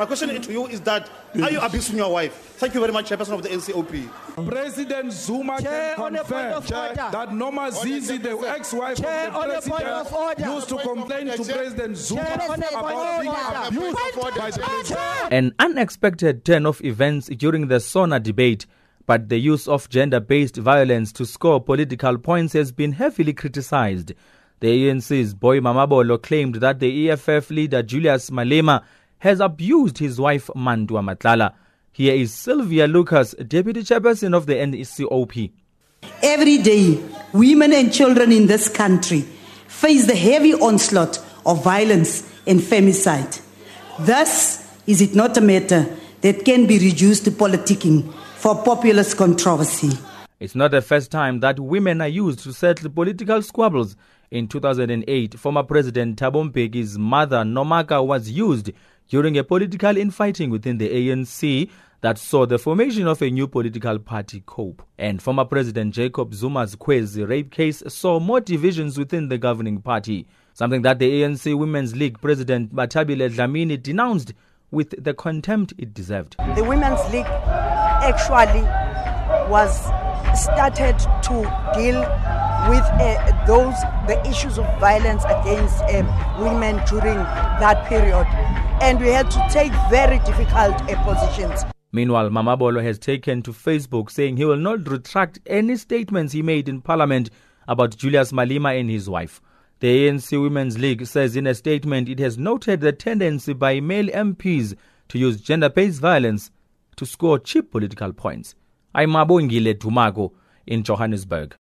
My question to you is that are you abusing your wife? Thank you very much, Chairperson of the NCOP. President Zuma Chair, can on a point confirm that Noma Zizi, the ex-wife Chair, of the a of order. president, used to complain to President Zuma Chair, on a point about of being abused by the president. An unexpected turn of events during the SONA debate, but the use of gender based violence to score political points has been heavily criticized. The ANC's Boy Mamabolo claimed that the EFF leader Julius Malema has abused his wife Mantwa Matlala. Here is Sylvia Lucas, Deputy Chairperson of the NCOP. Every day, women and children in this country face the heavy onslaught of violence and femicide. Thus, is it not a matter that can be reduced to politicking for populist controversy? It's not the first time that women are used to settle political squabbles. In 2008, former President Thabo Mbeki's mother Nomaka was used during a political infighting within the ANC that saw the formation of a new political party, COPE. And former President Jacob Zuma's Kwezi rape case saw more divisions within the governing party, something that the ANC Women's League President Bathabile Dlamini denounced with the contempt it deserved. the Women's League actually was started to deal with uh, those the issues of violence against uh, women during that period, and we had to take very difficult uh, positions. Meanwhile, Mamabolo has taken to Facebook saying he will not retract any statements he made in Parliament about Julius Malema and his wife. The ANC Women's League says in a statement it has noted the tendency by male MPs to use gender based violence to score cheap political points. I'm Mabongile Dumago in Johannesburg.